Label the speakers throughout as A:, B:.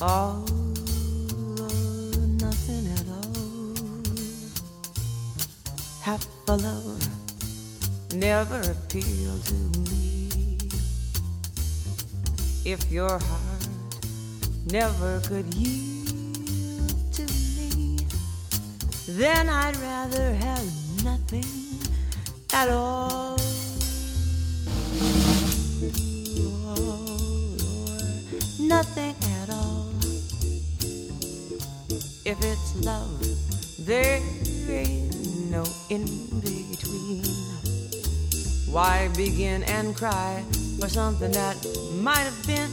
A: all or nothing at all. Half a love never appealed to me. If your heart never could yield to me, then I'd rather have nothing at all. nothing at all. If it's love, there ain't no in between. Why begin and cry for something that might have been?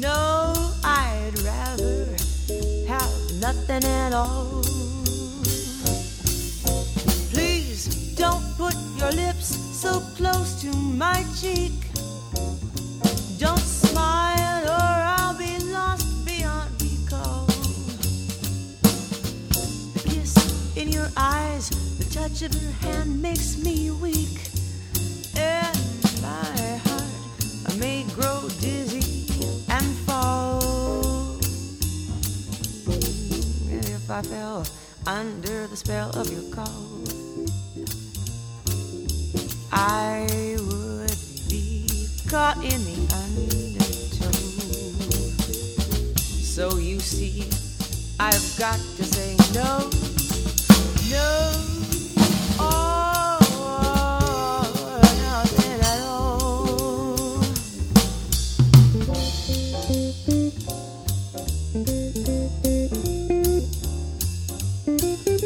A: No, I'd rather have nothing at all. Please don't put your lips so close to my cheek. Touch of your hand makes me weak. And my heart may grow dizzy and fall. If I fell under the spell of your call, I would be caught in the undertow. So you see, I've got to say no, no. Please